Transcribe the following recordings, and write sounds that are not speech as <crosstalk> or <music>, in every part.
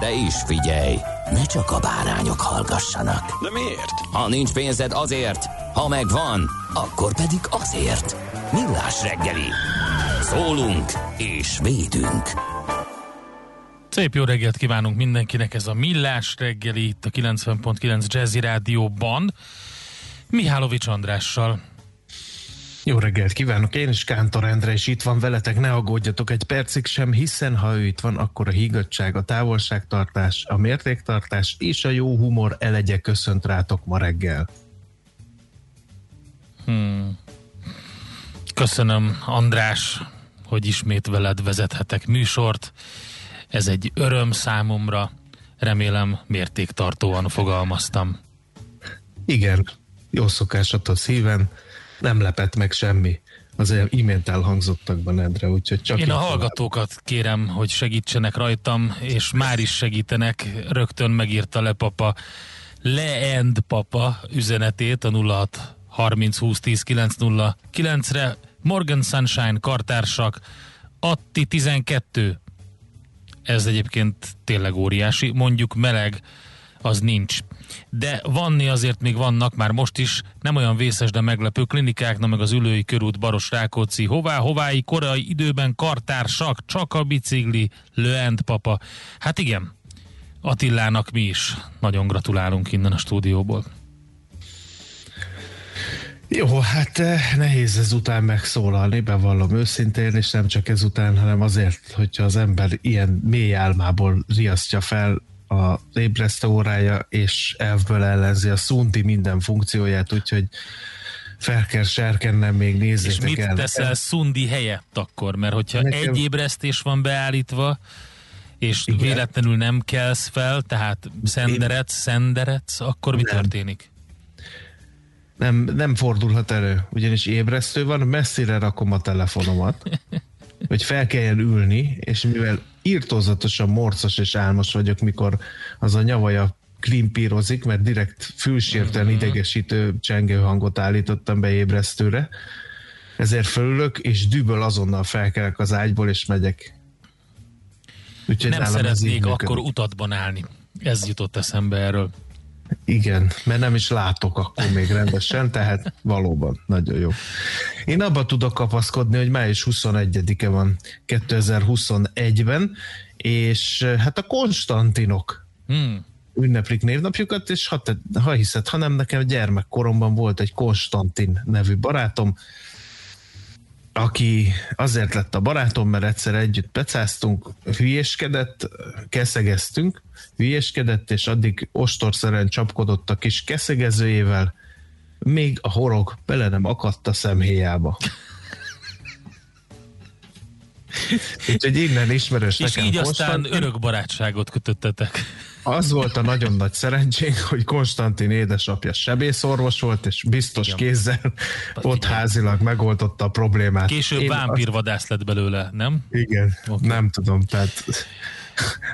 De is figyelj, ne csak a bárányok hallgassanak. De miért? Ha nincs pénzed azért, ha megvan, akkor pedig azért. Millás reggeli. Szólunk és védünk. Szép jó reggelt kívánunk mindenkinek, ez a Millás reggeli itt a 90.9 Jazzy Rádióban. Mihálovics Andrással. Jó reggelt kívánok, én is Kántor Endre, és itt van veletek, ne aggódjatok egy percig sem, hiszen ha ő itt van, akkor a higgadság, a távolságtartás, a mértéktartás és a jó humor elegye köszönt rátok ma reggel. Hmm. Köszönöm, András, hogy ismét veled vezethetek műsort. Ez egy öröm számomra. Remélem mértéktartóan fogalmaztam. Igen, jó szokásat a szíven, nem lepett meg semmi az imént elhangzottakban, Endre, úgyhogy csak Én a hallgatókat tovább. kérem, hogy segítsenek rajtam, és már is segítenek. Rögtön megírta le papa Leend papa üzenetét a 06 30 20 10 909 re Morgan Sunshine kartársak Atti 12 ez egyébként tényleg óriási, mondjuk meleg az nincs. De vanni azért még vannak, már most is nem olyan vészes, de meglepő klinikáknak, meg az ülői körút Baros Rákóczi, hová, hovái, korai időben kartársak, csak a bicikli, löent papa. Hát igen, Attilának mi is nagyon gratulálunk innen a stúdióból. Jó, hát eh, nehéz ezután megszólalni, bevallom őszintén, és nem csak ezután, hanem azért, hogyha az ember ilyen mély álmából riasztja fel az ébresztő órája, és elvből ellenzi a szunti minden funkcióját, úgyhogy fel kell serkennem, még nézzétek És mit el. teszel szundi helyett akkor? Mert hogyha Nekem... egy ébresztés van beállítva, és Igen. véletlenül nem kelsz fel, tehát szenderetsz, szenderetsz, akkor mi nem. történik? Nem, nem fordulhat elő, ugyanis ébresztő van, messzire rakom a telefonomat, <laughs> hogy fel kelljen ülni, és mivel írtózatosan morcos és álmos vagyok, mikor az a nyavaja klimpírozik, mert direkt fülsérten uh-huh. idegesítő csengő hangot állítottam be ébresztőre, ezért fölülök, és düböl azonnal felkelek az ágyból, és megyek. Úgyhogy nem szeretnék akkor utatban állni. Ez jutott eszembe erről. Igen, mert nem is látok akkor még rendesen, tehát valóban nagyon jó. Én abba tudok kapaszkodni, hogy május 21-e van 2021-ben, és hát a Konstantinok hmm. ünneplik névnapjukat, és ha, te, ha hiszed, ha nem, nekem gyermekkoromban volt egy Konstantin nevű barátom, aki azért lett a barátom, mert egyszer együtt pecáztunk, hülyéskedett, keszegeztünk, hülyéskedett, és addig ostorszeren csapkodott a kis keszegezőjével, még a horog bele nem akadt a szemhéjába. Úgyhogy innen ismerős És nekem így aztán örök barátságot kötöttetek. Az volt a nagyon nagy szerencsénk, hogy Konstantin édesapja sebészorvos volt, és biztos Igen. kézzel ott Igen. házilag megoldotta a problémát. Később vámpírvadász lett belőle, nem? Igen, okay. nem tudom, tehát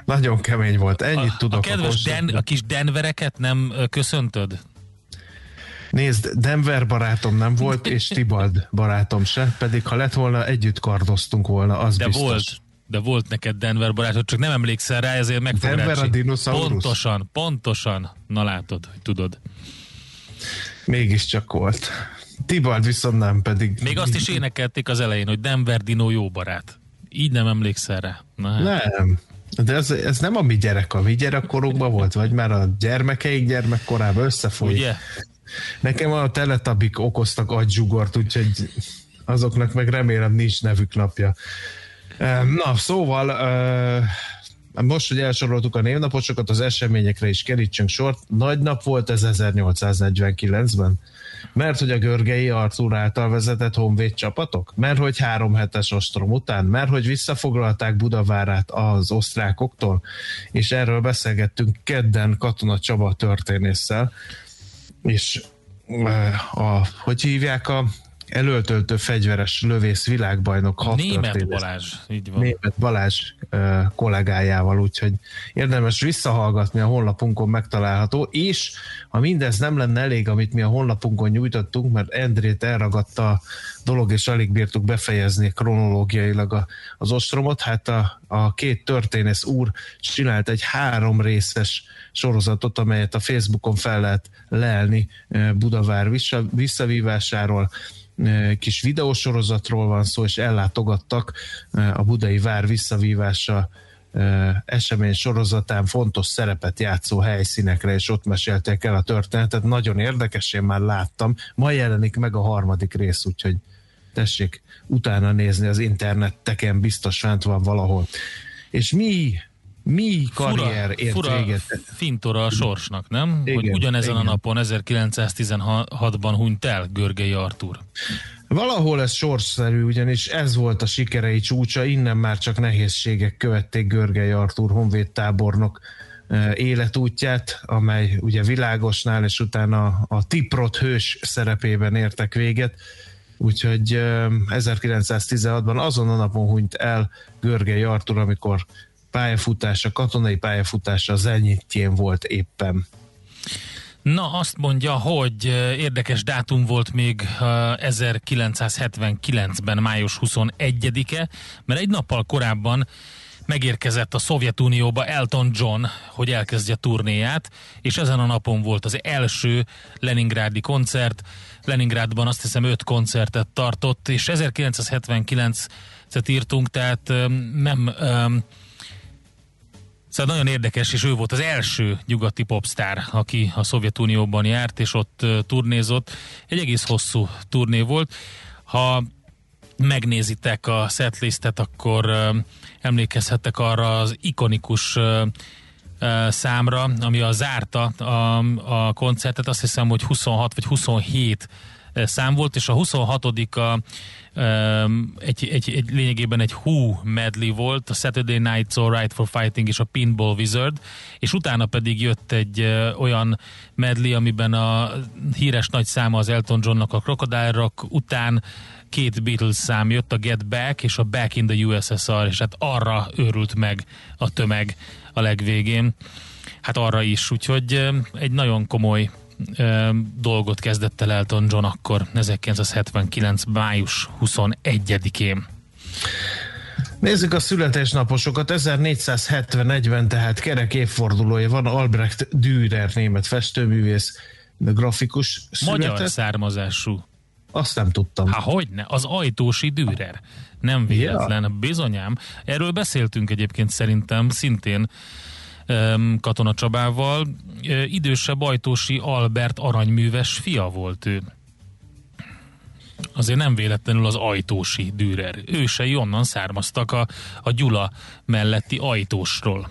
nagyon kemény volt. Ennyit a, tudok. A kedves a, Den, a kis Denvereket nem köszöntöd? Nézd, Denver barátom nem volt, <laughs> és Tibald barátom se, pedig ha lett volna, együtt kardoztunk volna, az De biztos. volt, de volt neked Denver barátod, csak nem emlékszel rá, ezért meg Denver a dinoszaurusz? Pontosan, pontosan. Na látod, hogy tudod. Mégiscsak volt. Tibalt viszont nem pedig. Még azt is énekelték az elején, hogy Denver Dino jó barát. Így nem emlékszel rá. Na, hát. Nem. De ez, ez nem a mi gyerek, a mi gyerekkorunkban volt, vagy már a gyermekeik gyermekkorában összefolyt. Ugye? Nekem a teletabik okoztak aggyugort, úgyhogy azoknak meg remélem nincs nevük napja. Na, szóval most, hogy elsoroltuk a névnaposokat, az eseményekre is kerítsünk sort. Nagy nap volt ez 1849-ben? Mert hogy a Görgei Artúr által vezetett honvéd csapatok? Mert hogy három hetes ostrom után? Mert hogy visszafoglalták Budavárát az osztrákoktól? És erről beszélgettünk kedden Katona Csaba történésszel, és a, hogy hívják a elöltöltő fegyveres lövész világbajnok Német. Balázs, így van. Német Balázs kollégájával, úgyhogy érdemes visszahallgatni, a honlapunkon megtalálható, és ha mindez nem lenne elég, amit mi a honlapunkon nyújtottunk, mert Endrét elragadta a dolog, és alig bírtuk befejezni kronológiailag a, az ostromot, hát a, a két történész úr csinált egy három részes sorozatot, amelyet a Facebookon fel lehet leelni ö, Budavár vissza, visszavívásáról, kis videósorozatról van szó, és ellátogattak a budai vár visszavívása esemény sorozatán fontos szerepet játszó helyszínekre, és ott mesélték el a történetet. Nagyon érdekes, én már láttam. Ma jelenik meg a harmadik rész, úgyhogy tessék utána nézni az interneteken, biztos fent van valahol. És mi, mi karrier ért fura véget? fintora a sorsnak, nem? Igen, hogy ugyanezen igen. a napon 1916-ban hunyt el Görgei Artúr. Valahol ez sorsszerű, ugyanis ez volt a sikerei csúcsa, innen már csak nehézségek követték Görgely Artúr honvéd tábornok eh, életútját, amely ugye világosnál, és utána a Tiprot hős szerepében értek véget. Úgyhogy eh, 1916-ban azon a napon hunyt el Görgely Artúr, amikor pályafutása, katonai pályafutása az enyitjén volt éppen. Na, azt mondja, hogy eh, érdekes dátum volt még eh, 1979-ben, május 21-e, mert egy nappal korábban megérkezett a Szovjetunióba Elton John, hogy elkezdje turnéját, és ezen a napon volt az első Leningrádi koncert. Leningrádban azt hiszem öt koncertet tartott, és 1979-et írtunk, tehát eh, nem... eh, Szóval nagyon érdekes, és ő volt az első nyugati popstar, aki a Szovjetunióban járt, és ott turnézott. Egy egész hosszú turné volt. Ha megnézitek a setlistet, akkor emlékezhettek arra az ikonikus számra, ami a zárta a, a koncertet, azt hiszem, hogy 26 vagy 27 szám volt, és a 26 a egy, egy, egy, lényegében egy Who medley volt, a Saturday Night's Alright for Fighting és a Pinball Wizard, és utána pedig jött egy uh, olyan medley, amiben a híres nagy száma az Elton Johnnak a Crocodile Rock után két Beatles szám jött, a Get Back és a Back in the USSR, és hát arra őrült meg a tömeg a legvégén. Hát arra is, úgyhogy egy nagyon komoly ö, dolgot kezdett el Elton John akkor 1979. május 21-én. Nézzük a születésnaposokat. 1471-ben tehát kerek évfordulója van. Albrecht Dürer, német festőművész, grafikus Magyar született. származású. Azt nem tudtam. Há, hogyne? Az ajtósi Dürer. Nem véletlen, ja. bizonyám. Erről beszéltünk egyébként szerintem szintén Katona Csabával. Idősebb ajtósi Albert aranyműves fia volt ő. Azért nem véletlenül az ajtósi Dürer. Ősei onnan származtak a, a Gyula melletti ajtósról.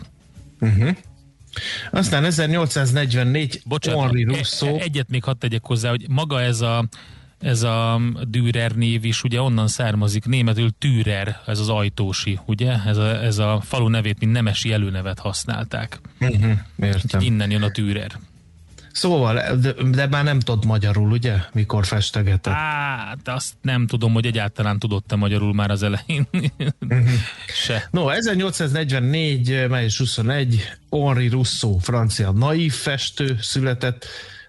Aztán 1844 Bocsánat, Henri e- Rousseau. e- egyet még hadd tegyek hozzá, hogy maga ez a ez a Dürer név is ugye onnan származik, németül Türer, ez az ajtósi, ugye? Ez a, ez a falu nevét, mint nemesi előnevet használták. Uh-huh, értem. Úgyhogy innen jön a Dürer. Szóval, de, de már nem tudod magyarul, ugye? Mikor festegetett. Hát, azt nem tudom, hogy egyáltalán tudott-e magyarul már az elején. <laughs> Se. No, 1844. május 21. Henri Rousseau, francia naív festő született,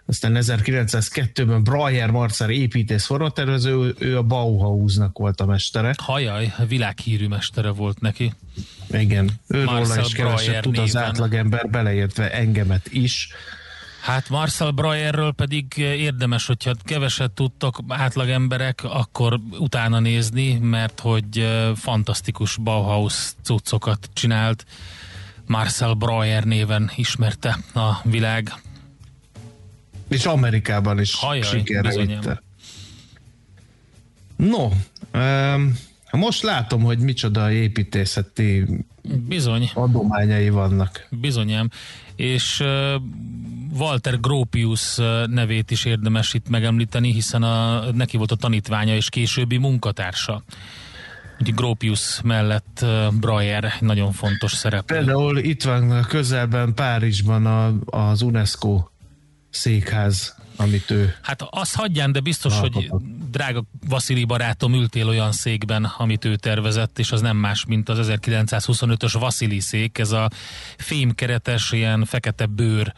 aztán 1902-ben Breyer Marcel építész formatervező, ő, ő a Bauhausnak volt a mestere. Hajaj, világhírű mestere volt neki. Igen, Marcel is keveset tud az átlagember, beleértve engemet is. Hát Marcel Breuerről pedig érdemes, hogyha keveset tudtak átlag emberek, akkor utána nézni, mert hogy fantasztikus Bauhaus cuccokat csinált. Marcel Breuer néven ismerte a világ. És Amerikában is Hajaj, sikerre vitte. No, um, most látom, hogy micsoda építészeti Bizony, adományai vannak. bizonyám. És Walter Gropius nevét is érdemes itt megemlíteni, hiszen a, neki volt a tanítványa és későbbi munkatársa. Úgyhogy Gropius mellett Breuer nagyon fontos szereplő. Például itt van közelben Párizsban a, az UNESCO székház, amit ő Hát azt hagyján, de biztos, hogy Alkotott. drága Vasili barátom, ültél olyan székben, amit ő tervezett, és az nem más, mint az 1925-ös Vasili szék, ez a fémkeretes, ilyen fekete bőr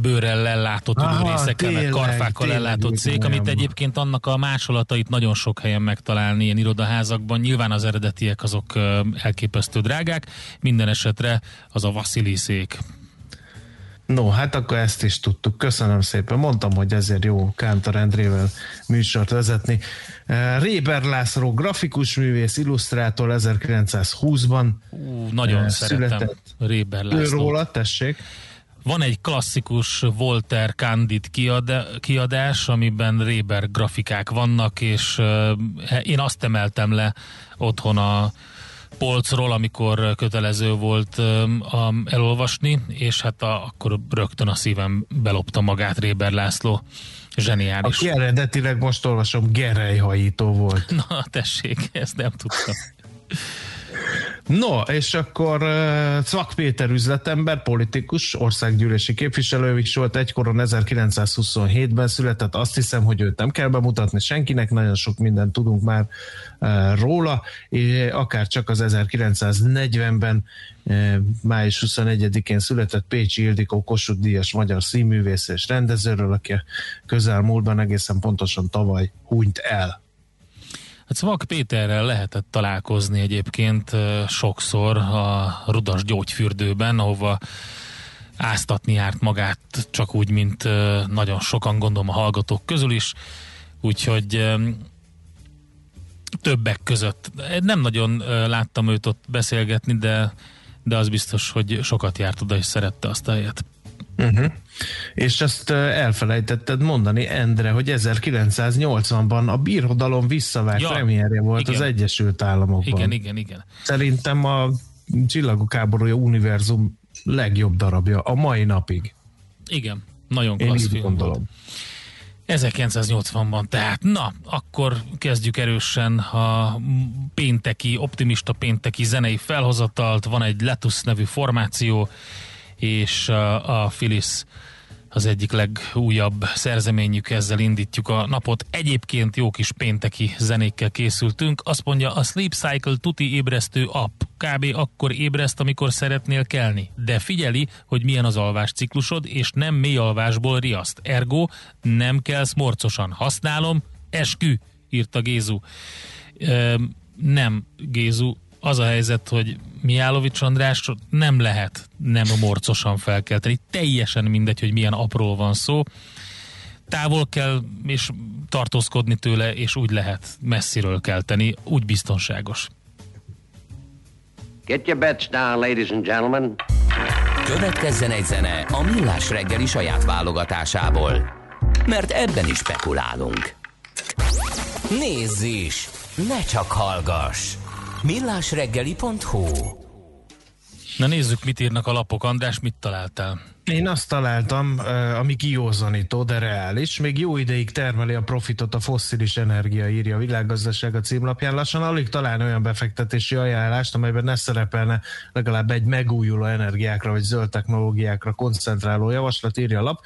bőrrel ellátott ülőrészekkel, karfákkal ellátott szék, amit van. egyébként annak a másolatait nagyon sok helyen megtalálni, ilyen irodaházakban. Nyilván az eredetiek azok elképesztő drágák, minden esetre az a Vasili szék. No, hát akkor ezt is tudtuk. Köszönöm szépen. Mondtam, hogy ezért jó Kántor Endrével műsort vezetni. Eh, Réber László, grafikus művész, illusztrátor 1920-ban. Ú, nagyon Eh, szeretem született. Réber Ő Lászlót. róla, tessék. Van egy klasszikus Volter Candid kiad- kiadás, amiben Réber grafikák vannak, és uh, én azt emeltem le otthon a polcról, amikor kötelező volt elolvasni, és hát a, akkor rögtön a szívem belopta magát Réber László. Zseniális. Aki eredetileg most olvasom, gerelyhajító volt. Na, tessék, ezt nem tudtam. No, és akkor uh, Cvak Péter üzletember, politikus, országgyűlési képviselő is volt egykoron 1927-ben született. Azt hiszem, hogy őt nem kell bemutatni senkinek, nagyon sok mindent tudunk már uh, róla, és akár csak az 1940-ben uh, május 21-én született Pécsi Ildikó Kossuth Díjas magyar színművész és rendezőről, aki a közelmúltban egészen pontosan tavaly hunyt el. Hát Szvak Péterrel lehetett találkozni egyébként sokszor a Rudas gyógyfürdőben, ahova áztatni járt magát, csak úgy, mint nagyon sokan gondolom a hallgatók közül is, úgyhogy többek között. Nem nagyon láttam őt ott beszélgetni, de, de az biztos, hogy sokat járt oda, és szerette azt a helyet. Uh-huh. És ezt elfelejtetted mondani, Endre, hogy 1980-ban a Birodalom visszavág Ja, premierje volt igen. az Egyesült Államokban. Igen, igen, igen. Szerintem a Csillagok háborúja univerzum legjobb darabja a mai napig. Igen, nagyon Én klassz így film gondolom. volt. 1980-ban, tehát na, akkor kezdjük erősen a pénteki, optimista pénteki zenei felhozatalt, van egy Letus nevű formáció, és a, a Phyllis az egyik legújabb szerzeményük, ezzel indítjuk a napot. Egyébként jó kis pénteki zenékkel készültünk. Azt mondja, a Sleep Cycle tuti ébresztő app. Kb. akkor ébreszt, amikor szeretnél kelni. De figyeli, hogy milyen az alvásciklusod, és nem mély alvásból riaszt. Ergo nem kelsz morcosan. Használom, eskü, írta Gézu. Öm, nem, Gézu, az a helyzet, hogy Mijálovics András nem lehet nem morcosan felkelteni. Teljesen mindegy, hogy milyen apró van szó. Távol kell és tartózkodni tőle, és úgy lehet messziről kelteni, úgy biztonságos. Get your bets down, ladies and gentlemen. Következzen egy zene a Millás reggeli saját válogatásából. Mert ebben is spekulálunk. Nézz is! Ne csak hallgass! millásreggeli.hu Na nézzük, mit írnak a lapok. András, mit találtál? Én azt találtam, eh, ami kiózanító, de reális. Még jó ideig termeli a profitot a fosszilis energia, írja a világgazdaság a címlapján. Lassan alig találni olyan befektetési ajánlást, amelyben ne szerepelne legalább egy megújuló energiákra vagy zöld technológiákra koncentráló javaslat, írja a lap.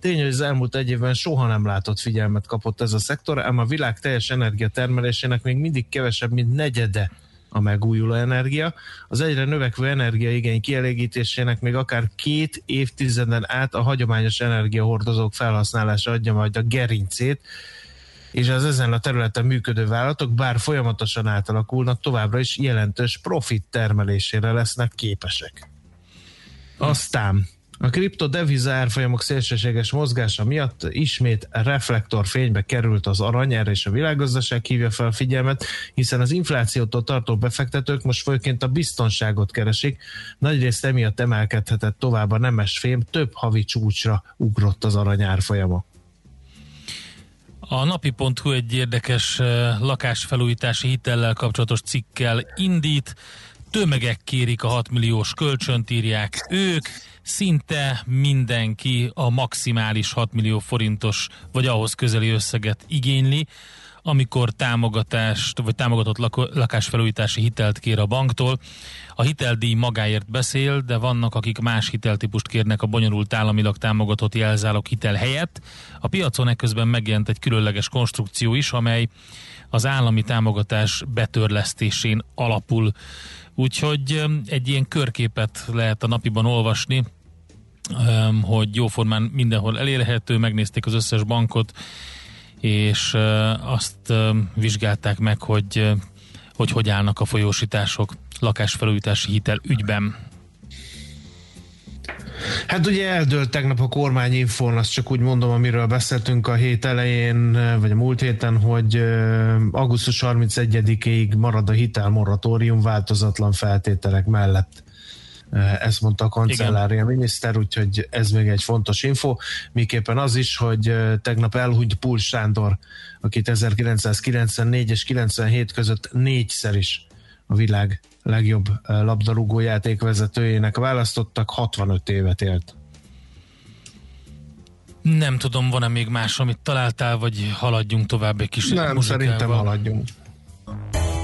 Tény, hogy az elmúlt egy évben soha nem látott figyelmet kapott ez a szektor, ám a világ teljes energiatermelésének még mindig kevesebb, mint negyede a megújuló energia. Az egyre növekvő energiaigény kielégítésének még akár két évtizeden át a hagyományos energiahordozók felhasználása adja majd a gerincét, és az ezen a területen működő vállalatok, bár folyamatosan átalakulnak, továbbra is jelentős profit termelésére lesznek képesek. Aztán A kriptodeviza árfolyamok szélsőséges mozgása miatt ismét reflektorfénybe került az arany, és a világgazdaság hívja fel a figyelmet, hiszen az inflációtól tartó befektetők most főként a biztonságot keresik. Nagyrészt emiatt emelkedhetett tovább a nemes fém, több havi csúcsra ugrott az arany árfolyama. A napi.hu egy érdekes eh, lakásfelújítási hitellel kapcsolatos cikkel indít. Tömegek kérik a 6 milliós kölcsönt, írják ők. Szinte mindenki a maximális 6 millió forintos vagy ahhoz közeli összeget igényli amikor támogatást, vagy támogatott lako- lakásfelújítási hitelt kér a banktól. A hiteldíj magáért beszél, de vannak, akik más hiteltípust kérnek a bonyolult államilag támogatott jelzálog hitel helyett. A piacon ekközben megjelent egy különleges konstrukció is, amely az állami támogatás betörlesztésén alapul. Úgyhogy egy ilyen körképet lehet a napiban olvasni, hogy jóformán mindenhol elérhető, megnézték az összes bankot, és azt vizsgálták meg, hogy hogy, hogy állnak a folyósítások lakásfelújítási hitel ügyben. Hát ugye eldőlt tegnap a kormányinfon, azt csak úgy mondom, amiről beszéltünk a hét elején, vagy a múlt héten, hogy augusztus 31-ig marad a hitelmoratórium változatlan feltételek mellett. Ezt mondta a kancellária Igen. miniszter, úgyhogy ez még egy fontos info. Miképpen az is, hogy tegnap elhúgy Pul Sándor, akit 1994 és 97 között négyszer is a világ legjobb labdarúgó játékvezetőjének választottak, 65 évet élt. Nem tudom, van-e még más, amit találtál, vagy haladjunk tovább egy kis Nem, muzsikával. szerintem haladjunk.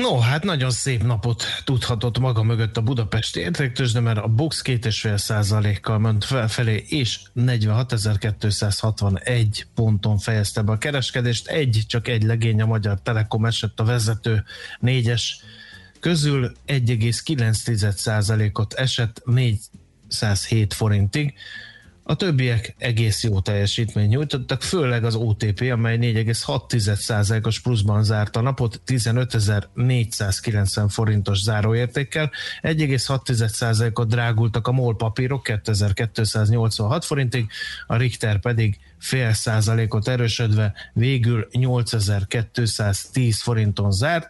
No, hát nagyon szép napot tudhatott maga mögött a Budapesti értéktős, de mert a Box 2,5 százalékkal ment felfelé, és 46.261 ponton fejezte be a kereskedést. Egy, csak egy legény a Magyar Telekom esett a vezető négyes közül 1,9 százalékot esett 407 forintig. A többiek egész jó teljesítményt nyújtottak, főleg az OTP, amely 4,6%-os pluszban zárta a napot 15.490 forintos záróértékkel, 1,6%-ot drágultak a MOL papírok 2286 forintig, a Richter pedig fél százalékot erősödve végül 8210 forinton zárt,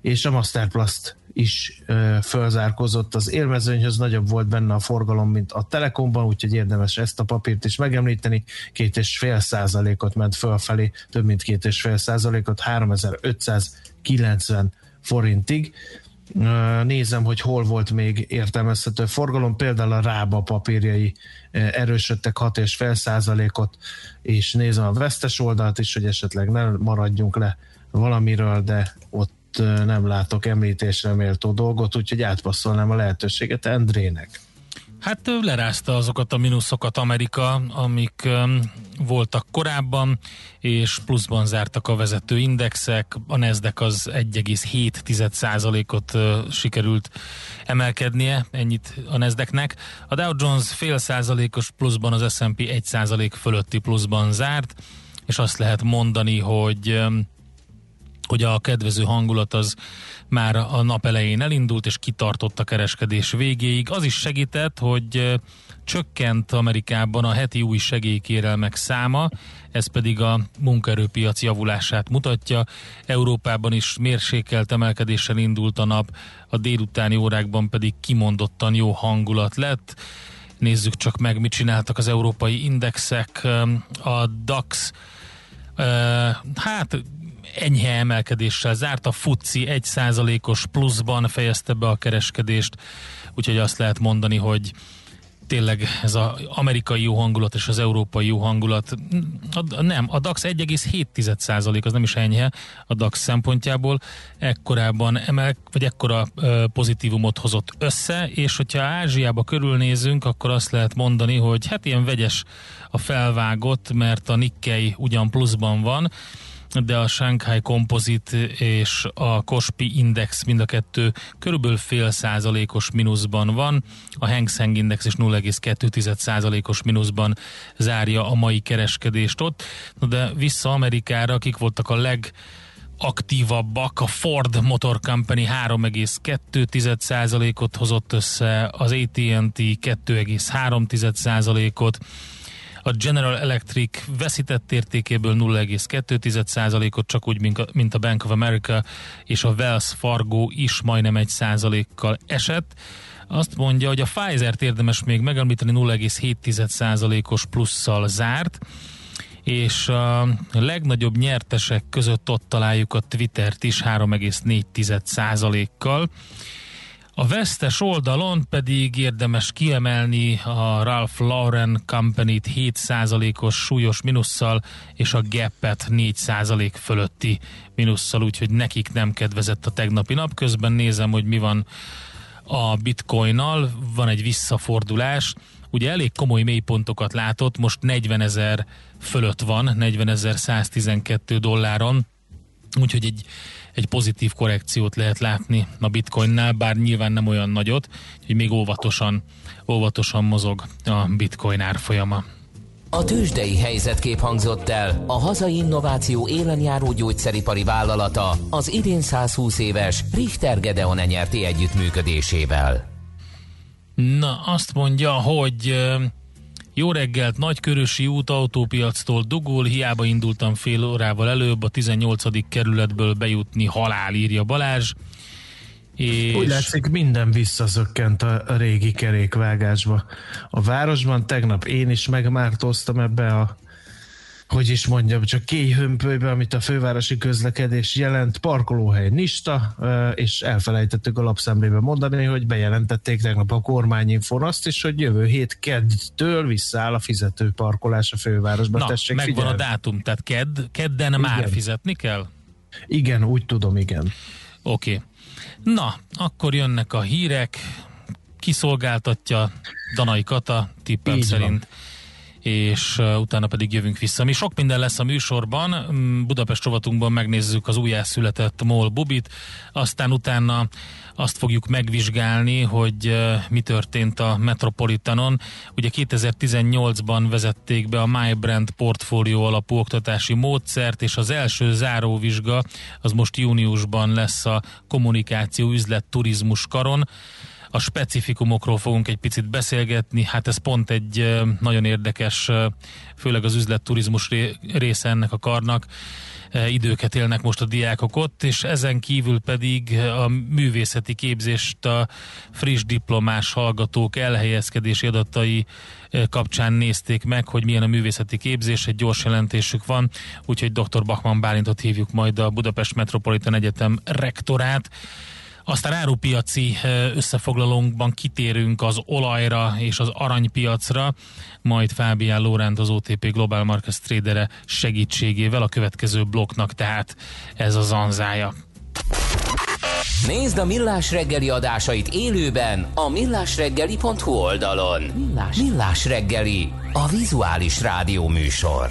és a Masterplast is fölzárkozott az élmezőnyhöz, nagyobb volt benne a forgalom, mint a Telekomban, úgyhogy érdemes ezt a papírt is megemlíteni. Két és fél százalékot ment fölfelé, több mint két és fél százalékot, 3590 forintig. Nézem, hogy hol volt még értelmezhető forgalom, például a Rába papírjai erősödtek 6,5 százalékot, és nézem a vesztes oldalt is, hogy esetleg nem maradjunk le valamiről, de ott nem látok említésre méltó dolgot, úgyhogy átpasszolnám a lehetőséget Endrének. Hát lerázta azokat a mínuszokat Amerika, amik um, voltak korábban, és pluszban zártak a vezető indexek. A Nasdaq az 1,7%-ot uh, sikerült emelkednie, ennyit a Nasdaqnek. A Dow Jones fél százalékos pluszban, az S&P 1 százalék fölötti pluszban zárt, és azt lehet mondani, hogy um, hogy a kedvező hangulat az már a nap elején elindult, és kitartott a kereskedés végéig. Az is segített, hogy csökkent Amerikában a heti új segélykérelmek száma, ez pedig a munkaerőpiac javulását mutatja. Európában is mérsékelt emelkedéssel indult a nap, a délutáni órákban pedig kimondottan jó hangulat lett. Nézzük csak meg, mit csináltak az európai indexek. A DAX hát enyhe emelkedéssel zárt, a FUCI 1%-os pluszban fejezte be a kereskedést, úgyhogy azt lehet mondani, hogy tényleg ez az amerikai jó hangulat és az európai jó hangulat, a, nem, a DAX 1,7 az nem is enyhe a DAX szempontjából, ekkorában emel, vagy ekkora ö, pozitívumot hozott össze, és hogyha Ázsiába körülnézünk, akkor azt lehet mondani, hogy hát ilyen vegyes a felvágott, mert a Nikkei ugyan pluszban van, de a Shanghai Composite és a Kospi Index mind a kettő körülbelül fél százalékos mínuszban van, a Hang Seng Index is 0,2 százalékos mínuszban zárja a mai kereskedést ott, no de vissza Amerikára, akik voltak a leg aktívabbak. A Ford Motor Company 3,2%-ot hozott össze, az AT&T 2,3%-ot, a General Electric veszített értékéből 0,2%-ot, csak úgy, mint a Bank of America, és a Wells Fargo is majdnem 1%-kal esett. Azt mondja, hogy a Pfizer-t érdemes még megemlíteni 0,7%-os plusszal zárt, és a legnagyobb nyertesek között ott találjuk a Twittert is 3,4%-kal. A vesztes oldalon pedig érdemes kiemelni a Ralph Lauren Company-t 7%-os súlyos minusszal, és a Gap-et 4% fölötti minusszal, úgyhogy nekik nem kedvezett a tegnapi nap. Közben nézem, hogy mi van a bitcoinnal, van egy visszafordulás, ugye elég komoly mélypontokat látott, most 40 ezer fölött van, 40 ezer 112 dolláron, úgyhogy egy, egy pozitív korrekciót lehet látni a bitcoinnál, bár nyilván nem olyan nagyot, hogy még óvatosan, óvatosan mozog a bitcoin árfolyama. A tőzsdei helyzetkép hangzott el a hazai innováció élenjáró gyógyszeripari vállalata az idén 120 éves Richter Gedeon nyerti együttműködésével. Na, azt mondja, hogy jó reggelt, Nagykörösi út autópiactól dugul, hiába indultam fél órával előbb, a 18. kerületből bejutni halál, írja Balázs. És... Úgy látszik, minden visszazökkent a, régi kerékvágásba. A városban tegnap én is megmártóztam ebbe a hogy is mondjam, csak kéjhömpölybe, amit a fővárosi közlekedés jelent, parkolóhely Nista, és elfelejtettük a lapszemlébe mondani, hogy bejelentették tegnap a kormányinfon azt is, hogy jövő hét keddtől visszaáll a fizető parkolás a fővárosban. Na, Tessék megvan figyelni. a dátum, tehát kedd, kedden igen. már fizetni kell? Igen, úgy tudom, igen. Oké. Okay. Na, akkor jönnek a hírek, kiszolgáltatja Danai Kata tippem Így szerint. Van és utána pedig jövünk vissza. Mi sok minden lesz a műsorban, mm, Budapest rovatunkban megnézzük az újjászületett MOL Bubit, aztán utána azt fogjuk megvizsgálni, hogy mi történt a Metropolitanon. Ugye 2018-ban vezették be a MyBrand portfólió alapú oktatási módszert, és az első záróvizsga az most júniusban lesz a kommunikáció üzlet turizmus karon a specifikumokról fogunk egy picit beszélgetni, hát ez pont egy nagyon érdekes, főleg az üzletturizmus része ennek a karnak, időket élnek most a diákok ott, és ezen kívül pedig a művészeti képzést a friss diplomás hallgatók elhelyezkedési adatai kapcsán nézték meg, hogy milyen a művészeti képzés, egy gyors jelentésük van, úgyhogy dr. Bachmann Bálintot hívjuk majd a Budapest Metropolitan Egyetem rektorát, aztán árupiaci összefoglalónkban kitérünk az olajra és az aranypiacra, majd Fábián Lóránt az OTP Global Markets tradere segítségével a következő blokknak, tehát ez az anzája. Nézd a Millás reggeli adásait élőben a millásreggeli.hu oldalon. Millás, Millás reggeli, a vizuális rádió műsor.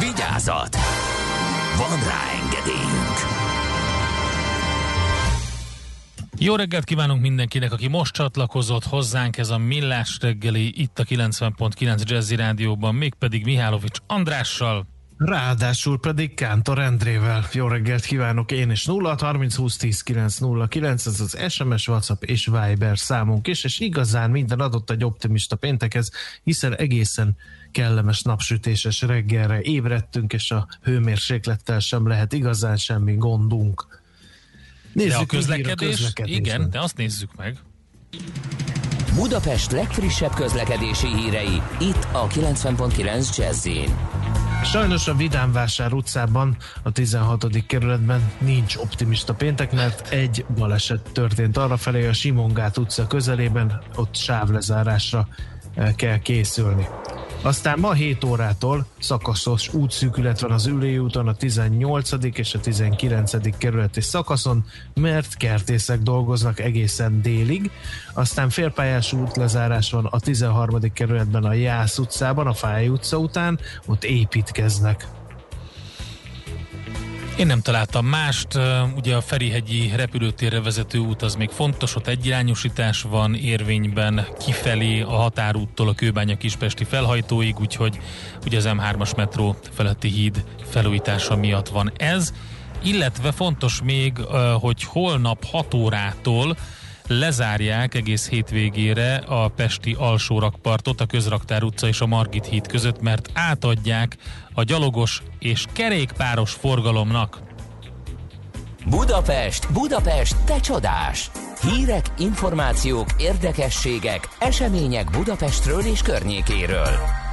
Vigyázat! Van rá engedélyünk! Jó reggelt kívánunk mindenkinek, aki most csatlakozott hozzánk, ez a Millás reggeli itt a 90.9 Jazzy Rádióban, mégpedig Mihálovics Andrással. Ráadásul pedig Kántor Endrével. Jó reggelt kívánok én is. 0 30 20 10 9 0 9, ez az SMS, WhatsApp és Viber számunk is, és igazán minden adott egy optimista péntekhez, hiszen egészen kellemes napsütéses reggelre ébredtünk, és a hőmérséklettel sem lehet igazán semmi gondunk. Nézzük de a közlekedés, igen, de azt nézzük meg. Budapest legfrissebb közlekedési hírei, itt a 90.9 jazz Sajnos a Vidámvásár utcában, a 16. kerületben nincs optimista péntek, mert egy baleset történt arrafelé a Simongát utca közelében, ott sávlezárásra kell készülni. Aztán ma 7 órától szakaszos útszűkület van az Ülői úton a 18. és a 19. kerületi szakaszon, mert kertészek dolgoznak egészen délig. Aztán félpályás útlezárás van a 13. kerületben a Jász utcában, a Fáj utca után, ott építkeznek. Én nem találtam mást, ugye a Ferihegyi repülőtérre vezető út az még fontos, ott egyirányosítás van érvényben kifelé a határúttól a Kőbánya Kispesti felhajtóig, úgyhogy ugye az M3-as metró feletti híd felújítása miatt van ez. Illetve fontos még, hogy holnap 6 órától lezárják egész hétvégére a Pesti alsórakpartot, a Közraktár utca és a Margit híd között, mert átadják a gyalogos és kerékpáros forgalomnak. Budapest, Budapest, te csodás! Hírek, információk, érdekességek, események Budapestről és környékéről.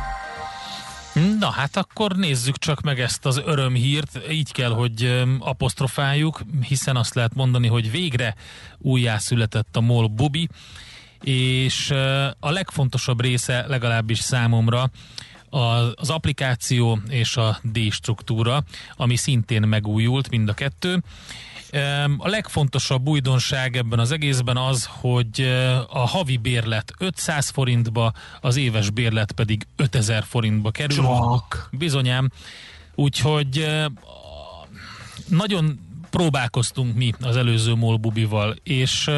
Na hát akkor nézzük csak meg ezt az örömhírt, így kell, hogy apostrofáljuk, hiszen azt lehet mondani, hogy végre újjászületett a MOL Bubi, és a legfontosabb része legalábbis számomra az applikáció és a D-struktúra, ami szintén megújult mind a kettő. A legfontosabb újdonság ebben az egészben az, hogy a havi bérlet 500 forintba, az éves bérlet pedig 5000 forintba kerül. Csak. Bizonyám. Úgyhogy nagyon próbálkoztunk mi az előző Molbubival, és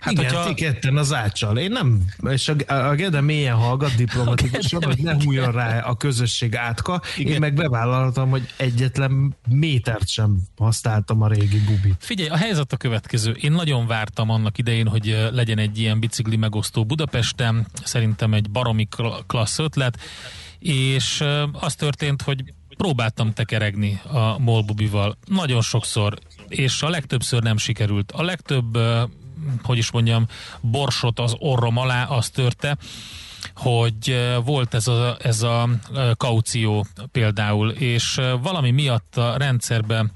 hát Igen, hogyha... ti ketten az ácsal. Én nem, és a, a Gede mélyen hallgat <laughs> diplomatikusan, hogy ne hújjon rá a közösség átka. Igen. Én meg bevállaltam, hogy egyetlen métert sem használtam a régi bubit. Figyelj, a helyzet a következő. Én nagyon vártam annak idején, hogy legyen egy ilyen bicikli megosztó Budapesten. Szerintem egy baromi klassz ötlet és az történt, hogy próbáltam tekeregni a Molbubival nagyon sokszor, és a legtöbbször nem sikerült. A legtöbb, hogy is mondjam, borsot az orrom alá az törte, hogy volt ez a, ez a kaució például, és valami miatt a rendszerben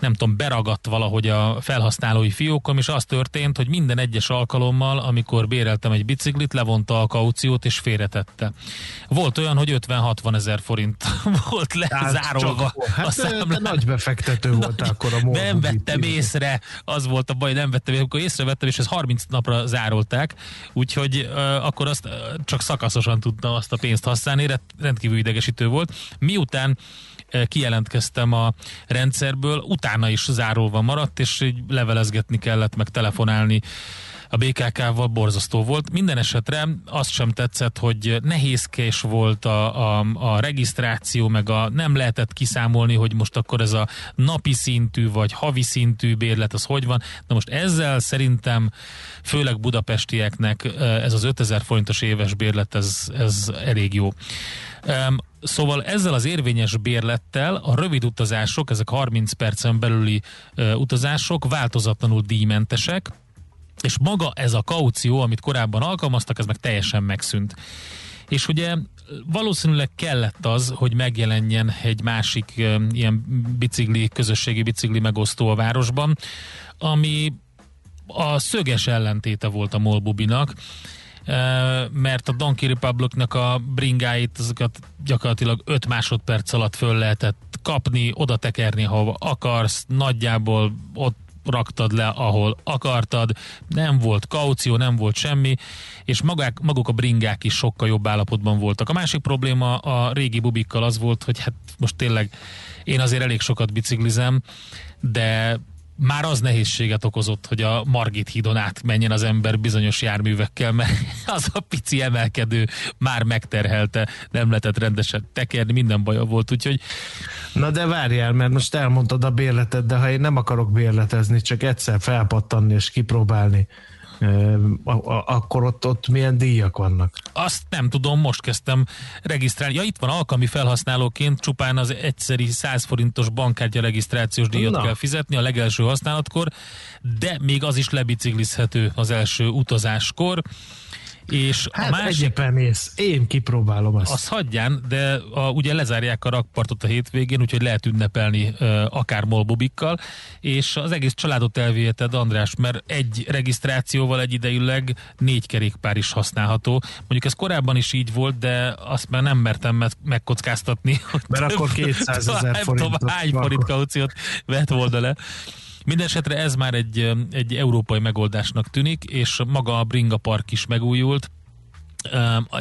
nem tudom, beragadt valahogy a felhasználói fiókom, és az történt, hogy minden egyes alkalommal, amikor béreltem egy biciklit, levonta a kauciót és félretette. Volt olyan, hogy 50-60 ezer forint <laughs> volt lezárolva hát, a számla. nagy befektető volt akkor a Nem vettem észre, az volt a baj, nem vettem észre, amikor észrevettem, és ez 30 napra zárolták, úgyhogy uh, akkor azt uh, csak szakaszosan tudtam azt a pénzt használni, rendkívül idegesítő volt. Miután kijelentkeztem a rendszerből, utána is zárolva maradt, és így levelezgetni kellett, meg telefonálni a BKK-val borzasztó volt. Minden esetre azt sem tetszett, hogy nehézkés volt a, a, a regisztráció, meg a nem lehetett kiszámolni, hogy most akkor ez a napi szintű vagy havi szintű bérlet, az hogy van. Na most ezzel szerintem főleg budapestieknek ez az 5000 forintos éves bérlet, ez, ez elég jó. Szóval ezzel az érvényes bérlettel a rövid utazások, ezek 30 percen belüli utazások változatlanul díjmentesek, és maga ez a kaució, amit korábban alkalmaztak, ez meg teljesen megszűnt. És ugye valószínűleg kellett az, hogy megjelenjen egy másik ilyen bicikli, közösségi bicikli megosztó a városban, ami a szöges ellentéte volt a Molbubinak, mert a Donkey Republicnak a bringáit, azokat gyakorlatilag 5 másodperc alatt föl lehetett kapni, oda tekerni, hova akarsz, nagyjából ott raktad le, ahol akartad, nem volt kaució, nem volt semmi, és magák, maguk a bringák is sokkal jobb állapotban voltak. A másik probléma a régi bubikkal az volt, hogy hát most tényleg én azért elég sokat biciklizem, de már az nehézséget okozott, hogy a Margit hídon átmenjen az ember bizonyos járművekkel, mert <laughs> az a pici emelkedő már megterhelte, nem lehetett rendesen tekerni, minden baja volt, úgyhogy... Na de várjál, mert most elmondtad a bérletet, de ha én nem akarok bérletezni, csak egyszer felpattanni és kipróbálni, akkor ott, ott milyen díjak vannak? Azt nem tudom, most kezdtem regisztrálni. Ja, itt van alkalmi felhasználóként, csupán az egyszeri 100 forintos bankkártya regisztrációs díjat Na. kell fizetni a legelső használatkor, de még az is lebiciklizhető az első utazáskor És Hát a másik, egyepen mész. Én kipróbálom azt. azt hagyján, de a, ugye lezárják a rakpartot a hétvégén, úgyhogy lehet ünnepelni akár molbobikkal, és az egész családot elviheted, András, mert egy regisztrációval egyidejűleg négy kerékpár is használható. Mondjuk ez korábban is így volt, de azt már nem mertem me- megkockáztatni. Mert akkor 200 000 nem forintot tudom, hány forint kauciót vett volna le. Mindenesetre ez már egy, egy európai megoldásnak tűnik, és maga a Bringa Park is megújult.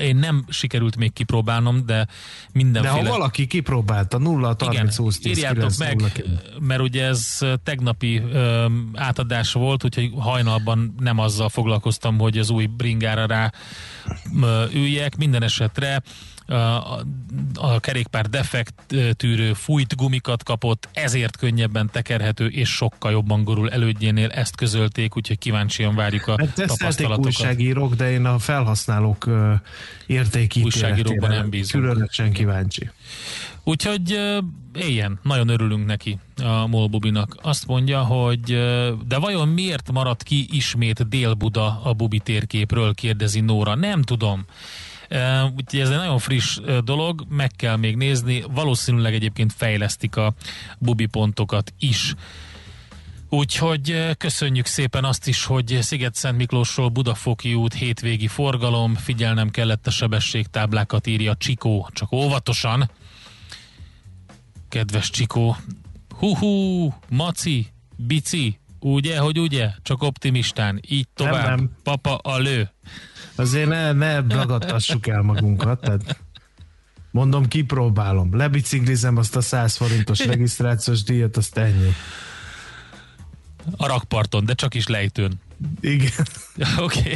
Én nem sikerült még kipróbálnom, de De mindenféle... ha valaki kipróbálta 0 30 20 10 írjátok 9 meg, 0 9. mert ugye ez tegnapi átadás volt, úgyhogy hajnalban nem azzal foglalkoztam, hogy az új bringára rá ö, üljek. Minden esetre a, a kerékpár defekt tűrő fújt gumikat kapott, ezért könnyebben tekerhető és sokkal jobban gurul elődjénél. Ezt közölték, úgyhogy kíváncsian várjuk a tesztelték tapasztalatokat. újságírók, de én a felhasználók értékítéletére Újságírókban nem bízunk. Különösen kíváncsi. Úgyhogy éljen, nagyon örülünk neki a Molbubinak. Azt mondja, hogy de vajon miért maradt ki ismét Dél-Buda a Bubi térképről, kérdezi Nóra. Nem tudom. Úgyhogy ez egy nagyon friss dolog, meg kell még nézni. Valószínűleg egyébként fejlesztik a Bubi pontokat is. Úgyhogy köszönjük szépen azt is, hogy Sziget-Szent Miklósról Budafoki út hétvégi forgalom, figyelnem kellett a sebességtáblákat, írja Csikó, csak óvatosan. Kedves Csikó, hú-hú, maci, bici, ugye, hogy ugye, csak optimistán, így tovább, Nem, nem. papa a lő. Azért ne, ne ragadtassuk el magunkat. Tehát mondom, kipróbálom. Lebiciklizem azt a 100 forintos regisztrációs díjat, azt ennyi. A rakparton, de csak is lejtőn. Igen. <laughs> Oké. Okay.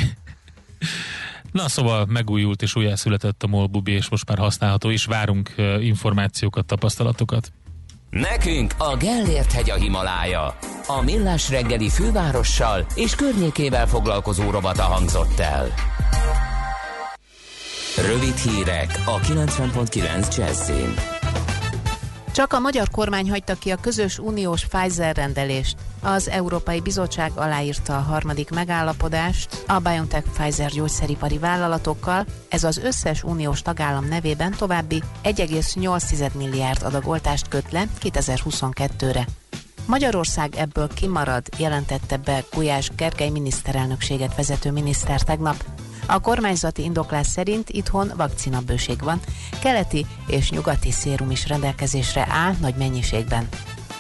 Na szóval megújult és újjászületett a Molbubi, és most már használható, és várunk információkat, tapasztalatokat. Nekünk a Gellért hegy a Himalája. A millás reggeli fővárossal és környékével foglalkozó rovata hangzott el. Rövid hírek a 90.9 Jazzin. Csak a magyar kormány hagyta ki a közös uniós Pfizer rendelést. Az Európai Bizottság aláírta a harmadik megállapodást a BioNTech Pfizer gyógyszeripari vállalatokkal, ez az összes uniós tagállam nevében további 1,8 milliárd adag oltást köt le 2022-re. Magyarország ebből kimarad, jelentette be Gulyás Gergely miniszterelnökséget vezető miniszter tegnap. A kormányzati indoklás szerint itthon vakcinabőség van, keleti és nyugati szérum is rendelkezésre áll nagy mennyiségben.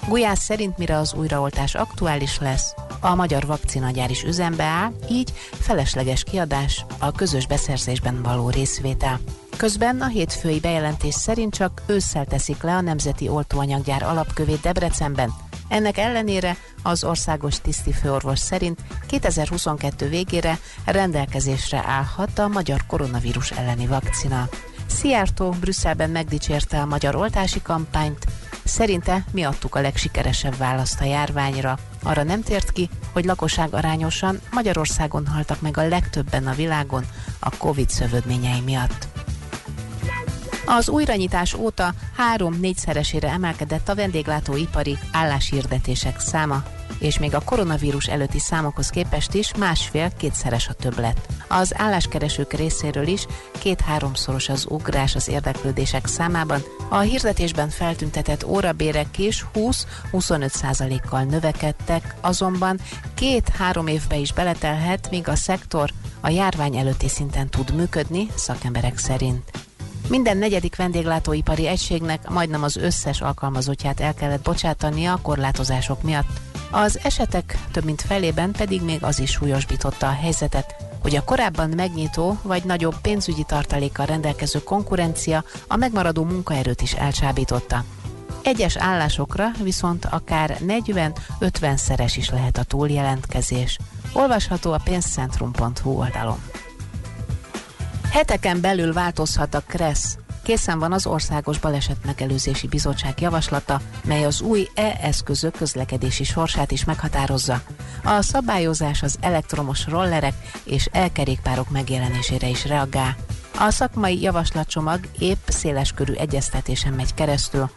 Gulyás szerint mire az újraoltás aktuális lesz, a magyar vakcinagyár is üzembe áll, így felesleges kiadás a közös beszerzésben való részvétel. Közben a hétfői bejelentés szerint csak ősszel teszik le a Nemzeti Oltóanyaggyár alapkövét Debrecenben. Ennek ellenére az országos tisztifőorvos szerint 2022 végére rendelkezésre állhat a magyar koronavírus elleni vakcina. Szijjártó Brüsszelben megdicsérte a magyar oltási kampányt, Szerinte mi adtuk a legsikeresebb választ a járványra. Arra nem tért ki, hogy lakosság arányosan Magyarországon haltak meg a legtöbben a világon a Covid szövődményei miatt. Az újranyitás óta három-négyszeresére emelkedett a vendéglátóipari álláshirdetések száma, és még a koronavírus előtti számokhoz képest is másfél-kétszeres a többlet. Az álláskeresők részéről is két-háromszoros az ugrás az érdeklődések számában, a hirdetésben feltüntetett órabérek is 20-25 százalékkal növekedtek, azonban két-három évbe is beletelhet, míg a szektor a járvány előtti szinten tud működni, szakemberek szerint. Minden negyedik vendéglátóipari egységnek majdnem az összes alkalmazottját el kellett bocsátania a korlátozások miatt. Az esetek több mint felében pedig még az is súlyosbította a helyzetet, hogy a korábban megnyitó vagy nagyobb pénzügyi tartalékkal rendelkező konkurencia a megmaradó munkaerőt is elcsábította. Egyes állásokra viszont akár 40-50 szeres is lehet a túljelentkezés. Olvasható a pénzcentrum.hu oldalon. Heteken belül változhat a KRESZ. Készen van az Országos Baleset Megelőzési Bizottság javaslata, mely az új e-eszközök közlekedési sorsát is meghatározza. A szabályozás az elektromos rollerek és elkerékpárok megjelenésére is reagál. A szakmai javaslatcsomag épp széleskörű egyeztetésen megy keresztül.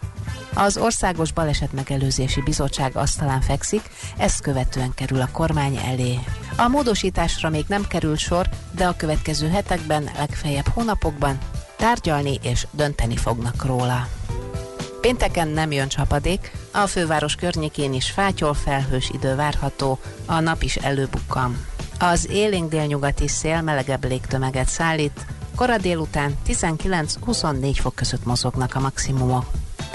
Az Országos Baleset Megelőzési Bizottság asztalán fekszik, ezt követően kerül a kormány elé. A módosításra még nem kerül sor, de a következő hetekben, legfeljebb hónapokban tárgyalni és dönteni fognak róla. Pénteken nem jön csapadék, a főváros környékén is fátyol felhős idő várható, a nap is előbukkan. Az élénk délnyugati szél melegebb légtömeget szállít, kora délután 19-24 fok között mozognak a maximumok.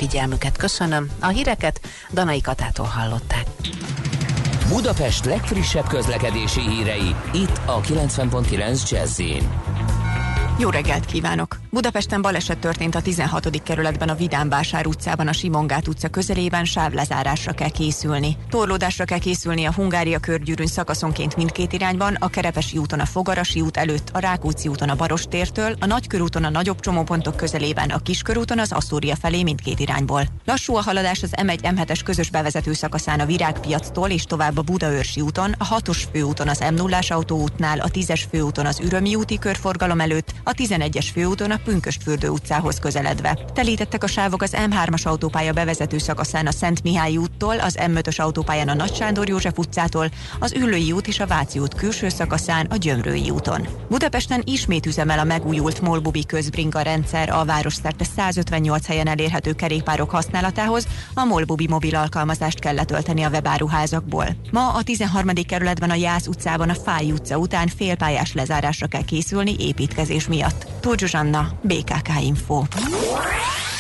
Figyelmüket köszönöm, a híreket Danai Katától hallották. Budapest legfrissebb közlekedési hírei, itt a 90.9 jazz jó reggelt kívánok! Budapesten baleset történt a 16. kerületben a Vidánvásár utcában a Simongát utca közelében sávlezárásra kell készülni. Torlódásra kell készülni a Hungária körgyűrűn szakaszonként mindkét irányban, a Kerepesi úton a Fogarasi út előtt, a Rákóczi úton a Barostértől, a Nagykörúton a nagyobb csomópontok közelében, a Kiskörúton az Asztória felé mindkét irányból. Lassú a haladás az M1 M7-es közös bevezető szakaszán a Virágpiactól és tovább a Budaörsi úton, a 6-os főúton az m 0 autóútnál, a 10-es főúton az Ürömi úti körforgalom előtt, a 11-es főúton a Pünköstfürdő utcához közeledve. Telítettek a sávok az M3-as autópálya bevezető szakaszán a Szent Mihály úttól, az M5-ös autópályán a Nagy Sándor József utcától, az Üllői út és a Váci út külső szakaszán a Gyömrői úton. Budapesten ismét üzemel a megújult Molbubi közbringa rendszer a városszerte 158 helyen elérhető kerékpárok használatához, a Molbubi mobil alkalmazást kell letölteni a webáruházakból. Ma a 13. kerületben a Jász utcában a Fáj utca után félpályás lezárásra kell készülni építkezés miatt. Tóth Zsuzsanna, BKK Info.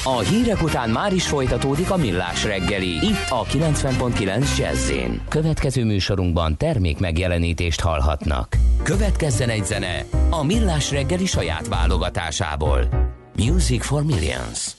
A hírek után már is folytatódik a millás reggeli, itt a 90.9 jazz Következő műsorunkban termék megjelenítést hallhatnak. Következzen egy zene a millás reggeli saját válogatásából. Music for Millions.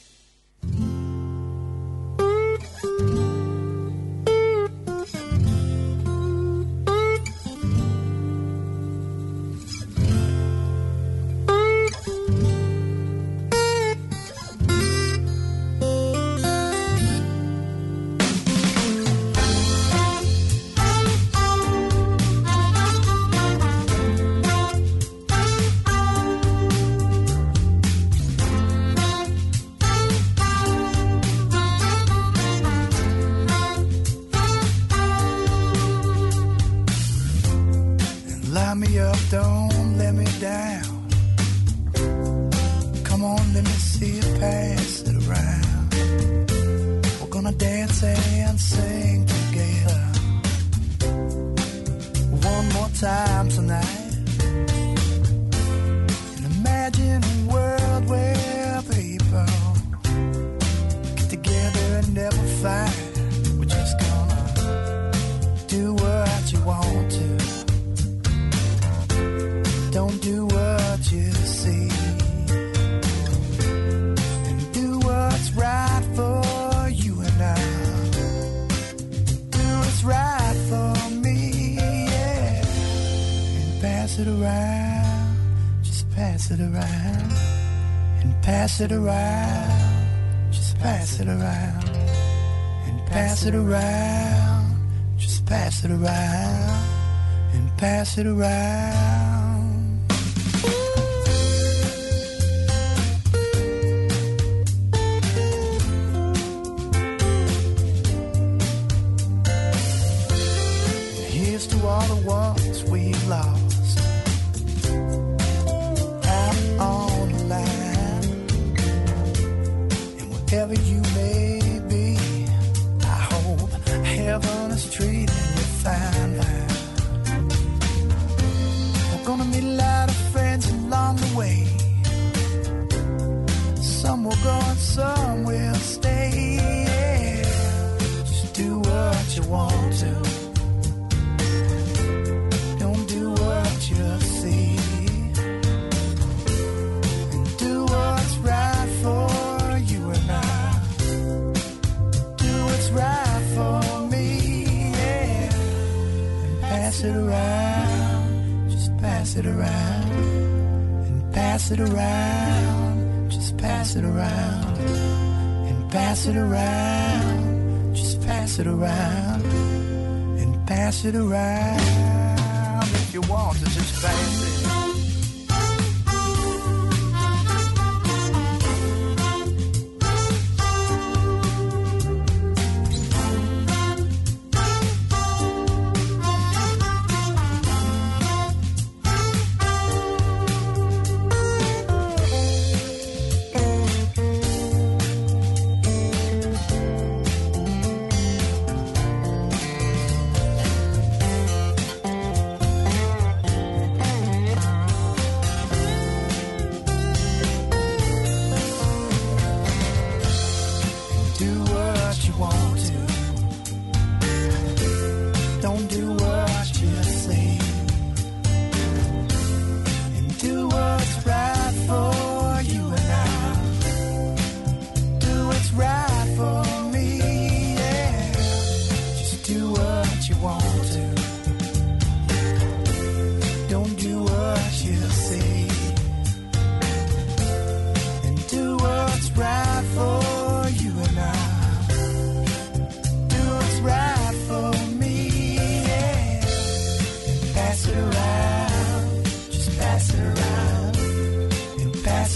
say and say. It around, just pass it around, and pass it around, just pass it around, and pass it around. It around, just pass it around, and pass it around, just pass it around, and pass it around, just pass it around, and pass it around. If you want to, just pass it.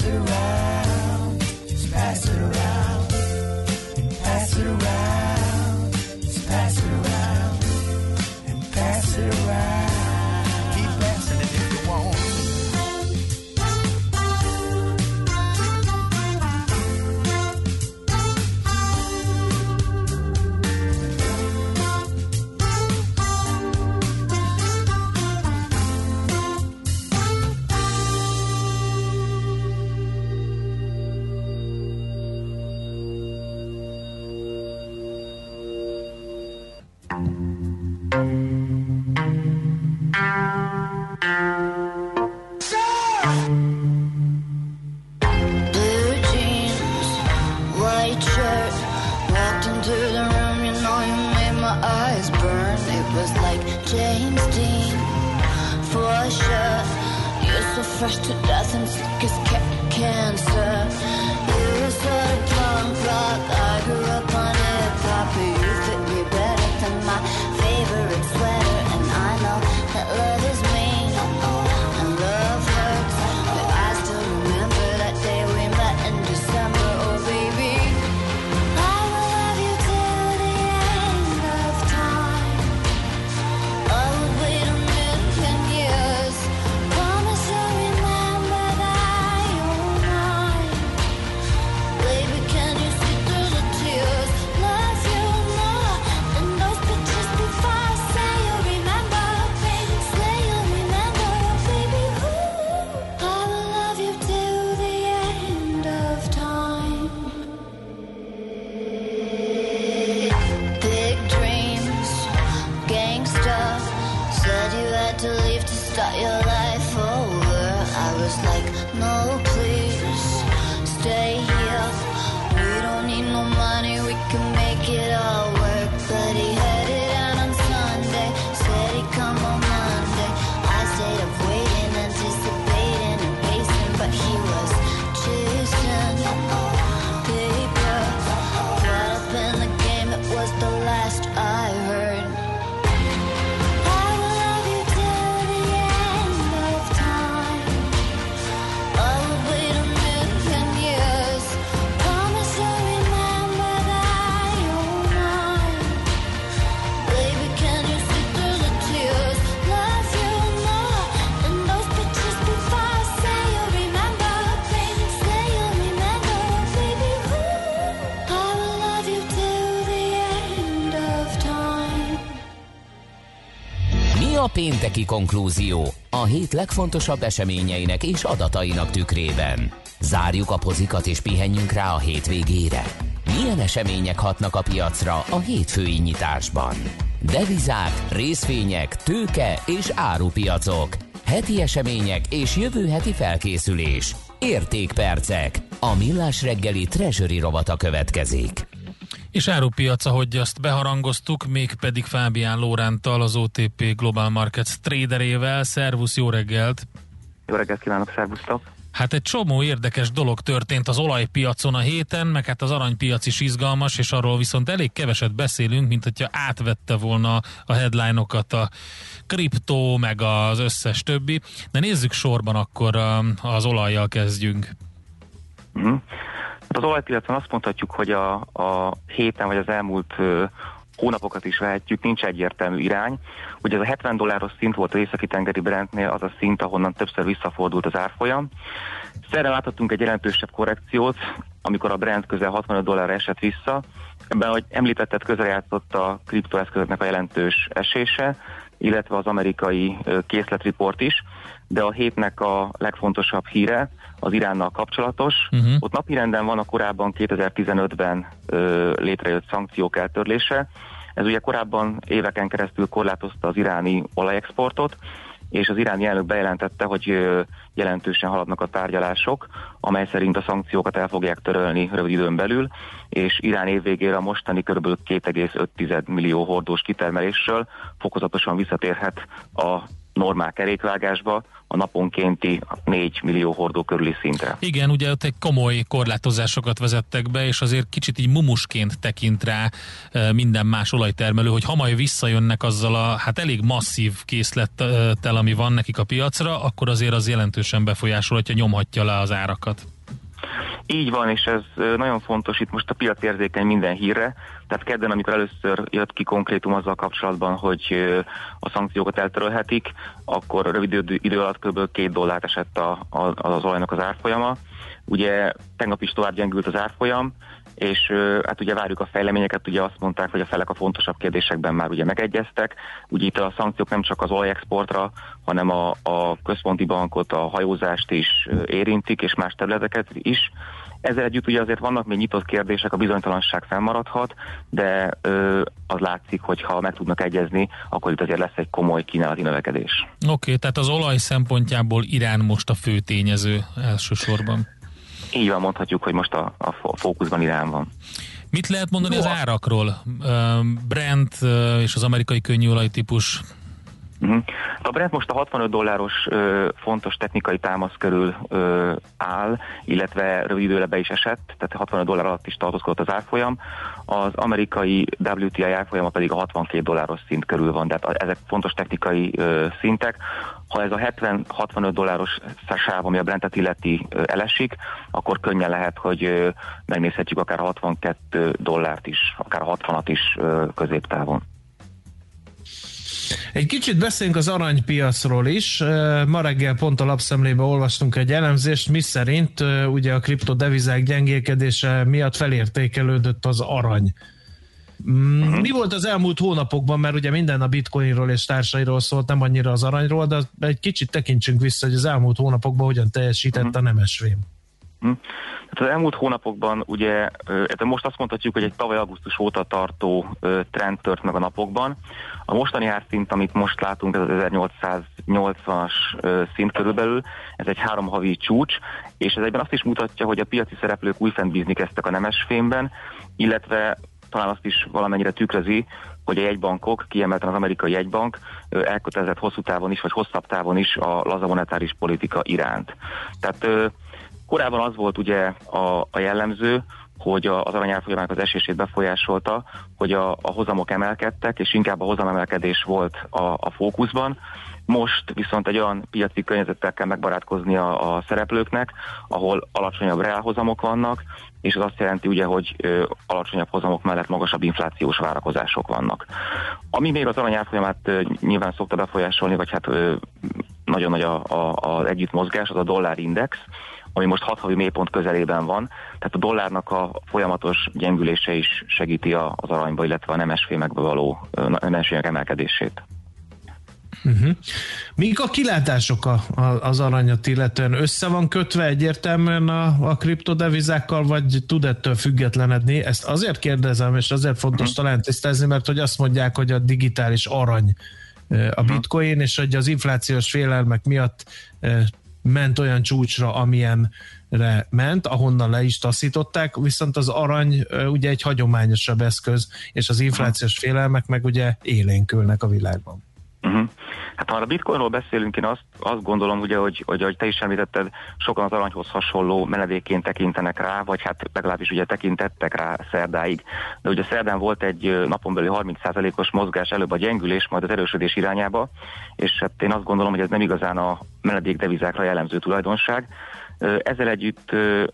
And pénteki konklúzió? A hét legfontosabb eseményeinek és adatainak tükrében. Zárjuk a pozikat és pihenjünk rá a hétvégére. Milyen események hatnak a piacra a hétfői nyitásban? Devizák, részvények, tőke és árupiacok. Heti események és jövő heti felkészülés. Értékpercek. A millás reggeli treasury rovata következik. És árupiac, ahogy azt beharangoztuk, mégpedig Fábián Lóránttal, az OTP Global Markets traderével. Szervusz, jó reggelt! Jó reggelt kívánok, szervusztok! Hát egy csomó érdekes dolog történt az olajpiacon a héten, meg hát az aranypiac is izgalmas, és arról viszont elég keveset beszélünk, mint hogyha átvette volna a headline-okat a kriptó, meg az összes többi. De nézzük sorban akkor az olajjal kezdjünk. Uh-huh. Az olajpiacon azt mondhatjuk, hogy a, a héten vagy az elmúlt hónapokat is vehetjük, nincs egyértelmű irány. Ugye ez a 70 dolláros szint volt az északi tengeri Brentnél az a szint, ahonnan többször visszafordult az árfolyam. Szerre láthattunk egy jelentősebb korrekciót, amikor a Brent közel 65 dollárra esett vissza. Ebben, ahogy említetted, közrejátszott a kriptoeszközöknek a jelentős esése, illetve az amerikai készletriport is, de a hétnek a legfontosabb híre az Iránnal kapcsolatos. Uh-huh. Ott napirenden van a korábban 2015-ben ö, létrejött szankciók eltörlése. Ez ugye korábban éveken keresztül korlátozta az iráni olajexportot, és az iráni elnök bejelentette, hogy jelentősen haladnak a tárgyalások, amely szerint a szankciókat el fogják törölni rövid időn belül, és Irán évvégére a mostani kb. 2,5 millió hordós kitermelésről fokozatosan visszatérhet a normál kerékvágásba, a naponkénti 4 millió hordó körüli szintre. Igen, ugye ott egy komoly korlátozásokat vezettek be, és azért kicsit így mumusként tekint rá minden más olajtermelő, hogy ha majd visszajönnek azzal a hát elég masszív készlettel, ami van nekik a piacra, akkor azért az jelentősen befolyásolhatja, nyomhatja le az árakat. Így van, és ez nagyon fontos, itt most a piac érzékeny minden hírre, tehát kedden, amikor először jött ki konkrétum azzal kapcsolatban, hogy a szankciókat eltörölhetik, akkor rövid idő alatt kb. két dollárt esett a, a, az olajnak az árfolyama. Ugye tegnap is tovább gyengült az árfolyam, és hát ugye várjuk a fejleményeket, ugye azt mondták, hogy a felek a fontosabb kérdésekben már ugye megegyeztek. Ugye itt a szankciók nem csak az olajexportra, hanem a, a központi bankot, a hajózást is érintik, és más területeket is. Ezzel együtt ugye azért vannak még nyitott kérdések, a bizonytalanság fennmaradhat, de ö, az látszik, hogy ha meg tudnak egyezni, akkor itt azért lesz egy komoly kínálati növekedés. Oké, okay, tehát az olaj szempontjából Irán most a fő tényező elsősorban. Így van, mondhatjuk, hogy most a, a fókuszban Irán van. Mit lehet mondani Jó. az árakról? Brent és az amerikai könnyűolaj típus Uh-huh. A Brent most a 65 dolláros ö, fontos technikai támasz körül ö, áll, illetve rövid időre be is esett, tehát 65 dollár alatt is tartózkodott az árfolyam. Az amerikai WTI árfolyama pedig a 62 dolláros szint körül van, tehát ezek fontos technikai ö, szintek. Ha ez a 70-65 dolláros sáv, ami a Brentet illeti ö, elesik, akkor könnyen lehet, hogy ö, megnézhetjük akár 62 dollárt is, akár 60-at is ö, középtávon. Egy kicsit beszéljünk az aranypiacról is. Ma reggel pont a lapszemlébe olvastunk egy elemzést, mi szerint ugye a kriptodevizák gyengélkedése miatt felértékelődött az arany. Mm, mhm. Mi volt az elmúlt hónapokban, mert ugye minden a bitcoinról és társairól szólt, nem annyira az aranyról, de egy kicsit tekintsünk vissza, hogy az elmúlt hónapokban hogyan teljesített mhm. a nemesvém. Hát az elmúlt hónapokban ugye, most azt mondhatjuk, hogy egy tavaly augusztus óta tartó trend tört meg a napokban. A mostani árszint, amit most látunk, ez az 1880-as szint körülbelül, ez egy három havi csúcs, és ez egyben azt is mutatja, hogy a piaci szereplők újfent bízni kezdtek a nemesfémben, illetve talán azt is valamennyire tükrözi, hogy a jegybankok, kiemelten az amerikai jegybank elkötelezett hosszú távon is, vagy hosszabb távon is a laza monetáris politika iránt. Tehát Korábban az volt ugye a, a jellemző, hogy az aranyárfolyamának az esését befolyásolta, hogy a, a hozamok emelkedtek, és inkább a hozamemelkedés volt a, a fókuszban. Most viszont egy olyan piaci környezettel kell megbarátkozni a, a szereplőknek, ahol alacsonyabb reálhozamok vannak, és az azt jelenti ugye, hogy ö, alacsonyabb hozamok mellett magasabb inflációs várakozások vannak. Ami még az aranyárfolyamát ö, nyilván szokta befolyásolni, vagy hát ö, nagyon nagy a, a, együttmozgás, az a dollárindex, ami most 6 havi mélypont közelében van, tehát a dollárnak a folyamatos gyengülése is segíti az aranyba, illetve a nemesfémekbe való nemesfémek emelkedését. Uh-huh. Míg a kilátások a, a, az aranyat illetően össze van kötve egyértelműen a, a kriptodevizákkal, vagy tud ettől függetlenedni? Ezt azért kérdezem, és azért fontos uh-huh. talán tisztázni, mert hogy azt mondják, hogy a digitális arany a bitcoin, és hogy az inflációs félelmek miatt ment olyan csúcsra, amilyenre ment, ahonnan le is taszították, viszont az arany ugye egy hagyományosabb eszköz, és az inflációs félelmek meg ugye élénkülnek a világban. Uh-huh. Hát ha a bitcoinról beszélünk, én azt, azt gondolom, ugye, hogy, hogy, hogy te is említetted, sokan az aranyhoz hasonló menedékként tekintenek rá, vagy hát legalábbis ugye tekintettek rá szerdáig. De ugye szerdán volt egy napon belül 30%-os mozgás, előbb a gyengülés, majd az erősödés irányába, és hát én azt gondolom, hogy ez nem igazán a menedékdevizákra jellemző tulajdonság. Ezzel együtt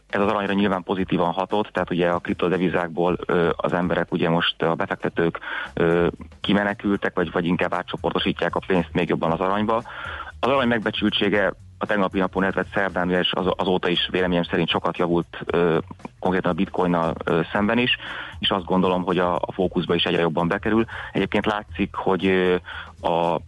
ez az aranyra nyilván pozitívan hatott, tehát ugye a kriptodevizákból az emberek ugye most a befektetők kimenekültek, vagy, vagy inkább átcsoportosítják a pénzt még jobban az aranyba. Az arany megbecsültsége a tegnapi napon, illetve szerdán, és az, azóta is véleményem szerint sokat javult ö, konkrétan a bitcoinnal ö, szemben is, és azt gondolom, hogy a, a fókuszba is egyre jobban bekerül. Egyébként látszik, hogy ö, a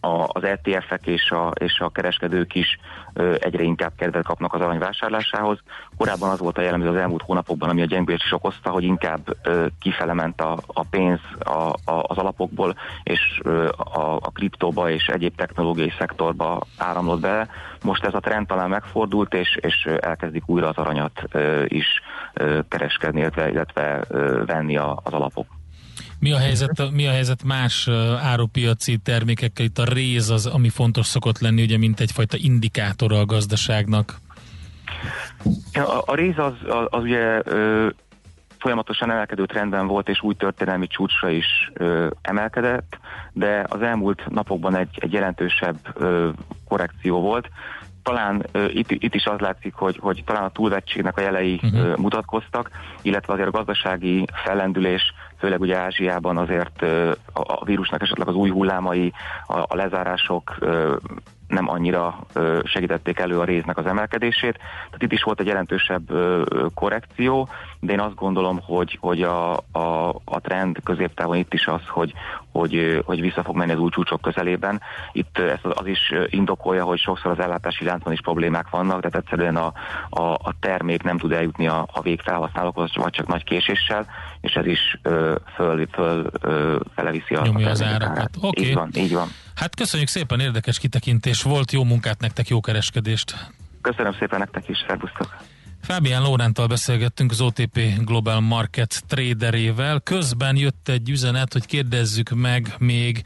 a, az ETF-ek és a, és a kereskedők is ö, egyre inkább kedvet kapnak az arany vásárlásához. Korábban az volt a jellemző az elmúlt hónapokban, ami a gyengülést is okozta, hogy inkább ö, kifele ment a, a pénz a, a, az alapokból, és ö, a, a kriptóba és egyéb technológiai szektorba áramlott be. Most ez a trend talán megfordult, és, és elkezdik újra az aranyat ö, is ö, kereskedni, illetve, illetve ö, venni a, az alapok. Mi a helyzet, mi a helyzet más árupiaci termékekkel? Itt a réz az, ami fontos szokott lenni, ugye, mint egyfajta indikátora a gazdaságnak. A, a réz az, az, az ugye ö, folyamatosan emelkedő trendben volt, és új történelmi csúcsra is ö, emelkedett, de az elmúlt napokban egy, egy jelentősebb ö, korrekció volt. Talán ö, itt, itt is az látszik, hogy, hogy talán a túlvettségnek a jelei uh-huh. ö, mutatkoztak, illetve azért a gazdasági fellendülés főleg ugye Ázsiában azért a vírusnak esetleg az új hullámai, a, lezárások nem annyira segítették elő a résznek az emelkedését. Tehát itt is volt egy jelentősebb korrekció, de én azt gondolom, hogy, hogy a, a, a trend középtávon itt is az, hogy, hogy, hogy vissza fog menni az új csúcsok közelében. Itt ez az is indokolja, hogy sokszor az ellátási láncban is problémák vannak, tehát egyszerűen a, a, a termék nem tud eljutni a, a végfelhasználókhoz, vagy csak nagy késéssel, és ez is ö, föl, föl ö, feleviszi a, Nyomja a az árakat. Okay. Így van, így van. Hát köszönjük szépen, érdekes kitekintés volt, jó munkát nektek, jó kereskedést! Köszönöm szépen nektek is, szervusztok! Fábián Lórántal beszélgettünk az OTP Global Market traderével. Közben jött egy üzenet, hogy kérdezzük meg még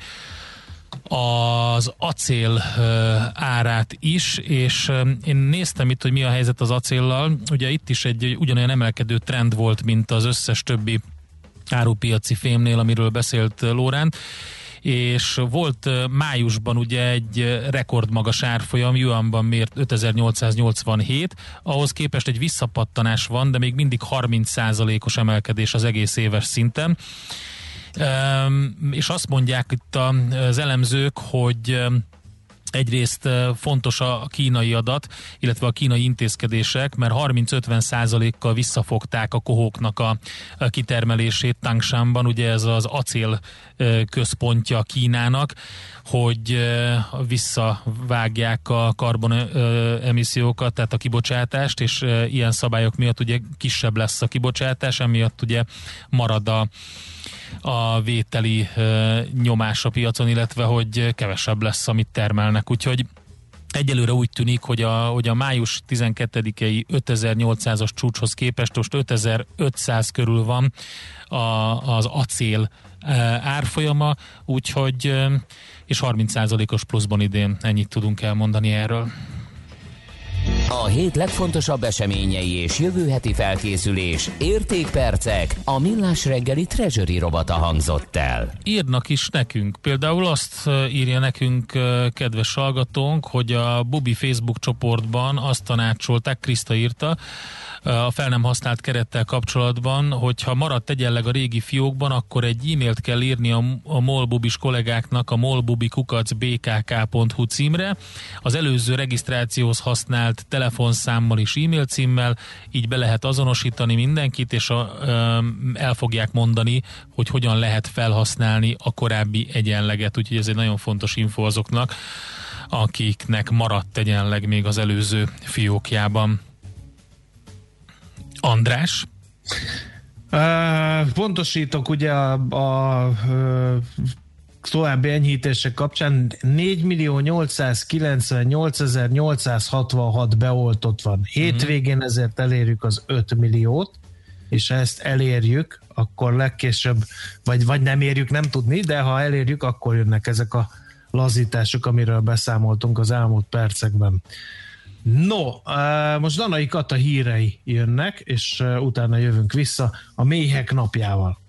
az acél árát is, és én néztem itt, hogy mi a helyzet az acéllal. Ugye itt is egy ugyanolyan emelkedő trend volt, mint az összes többi árupiaci fémnél, amiről beszélt Lóránt és volt májusban ugye egy rekordmagas árfolyam, Yuanban mért 5887, ahhoz képest egy visszapattanás van, de még mindig 30%-os emelkedés az egész éves szinten. És azt mondják itt az elemzők, hogy Egyrészt fontos a kínai adat, illetve a kínai intézkedések, mert 30-50 százalékkal visszafogták a kohóknak a kitermelését Tangshanban, ugye ez az acél központja Kínának, hogy visszavágják a karbon emissziókat, tehát a kibocsátást, és ilyen szabályok miatt ugye kisebb lesz a kibocsátás, emiatt ugye marad a a vételi nyomás a piacon, illetve hogy kevesebb lesz, amit termelnek. Úgyhogy Egyelőre úgy tűnik, hogy a, hogy a május 12-i 5800-as csúcshoz képest most 5500 körül van a, az acél árfolyama, úgyhogy és 30%-os pluszban idén ennyit tudunk elmondani erről. A hét legfontosabb eseményei és jövő heti felkészülés, értékpercek, a millás reggeli treasury robata hangzott el. Írnak is nekünk. Például azt írja nekünk kedves hallgatónk, hogy a Bubi Facebook csoportban azt tanácsolták, Kriszta írta, a fel nem használt kerettel kapcsolatban, hogyha maradt egyenleg a régi fiókban, akkor egy e-mailt kell írni a, a molbubis kollégáknak a molbubikukacbkk.hu címre, az előző regisztrációhoz használt telefonszámmal és e-mail címmel, így be lehet azonosítani mindenkit, és a, el fogják mondani, hogy hogyan lehet felhasználni a korábbi egyenleget, úgyhogy ez egy nagyon fontos info azoknak, akiknek maradt egyenleg még az előző fiókjában. András? Uh, pontosítok ugye a, a, a további enyhítések kapcsán 4 millió 898 866 beoltott van. Hétvégén mhm. ezért elérjük az 5 milliót, és ha ezt elérjük, akkor legkésőbb, vagy, vagy nem érjük, nem tudni, de ha elérjük, akkor jönnek ezek a lazítások, amiről beszámoltunk az elmúlt percekben. No, most Danai Kata hírei jönnek, és utána jövünk vissza a méhek napjával.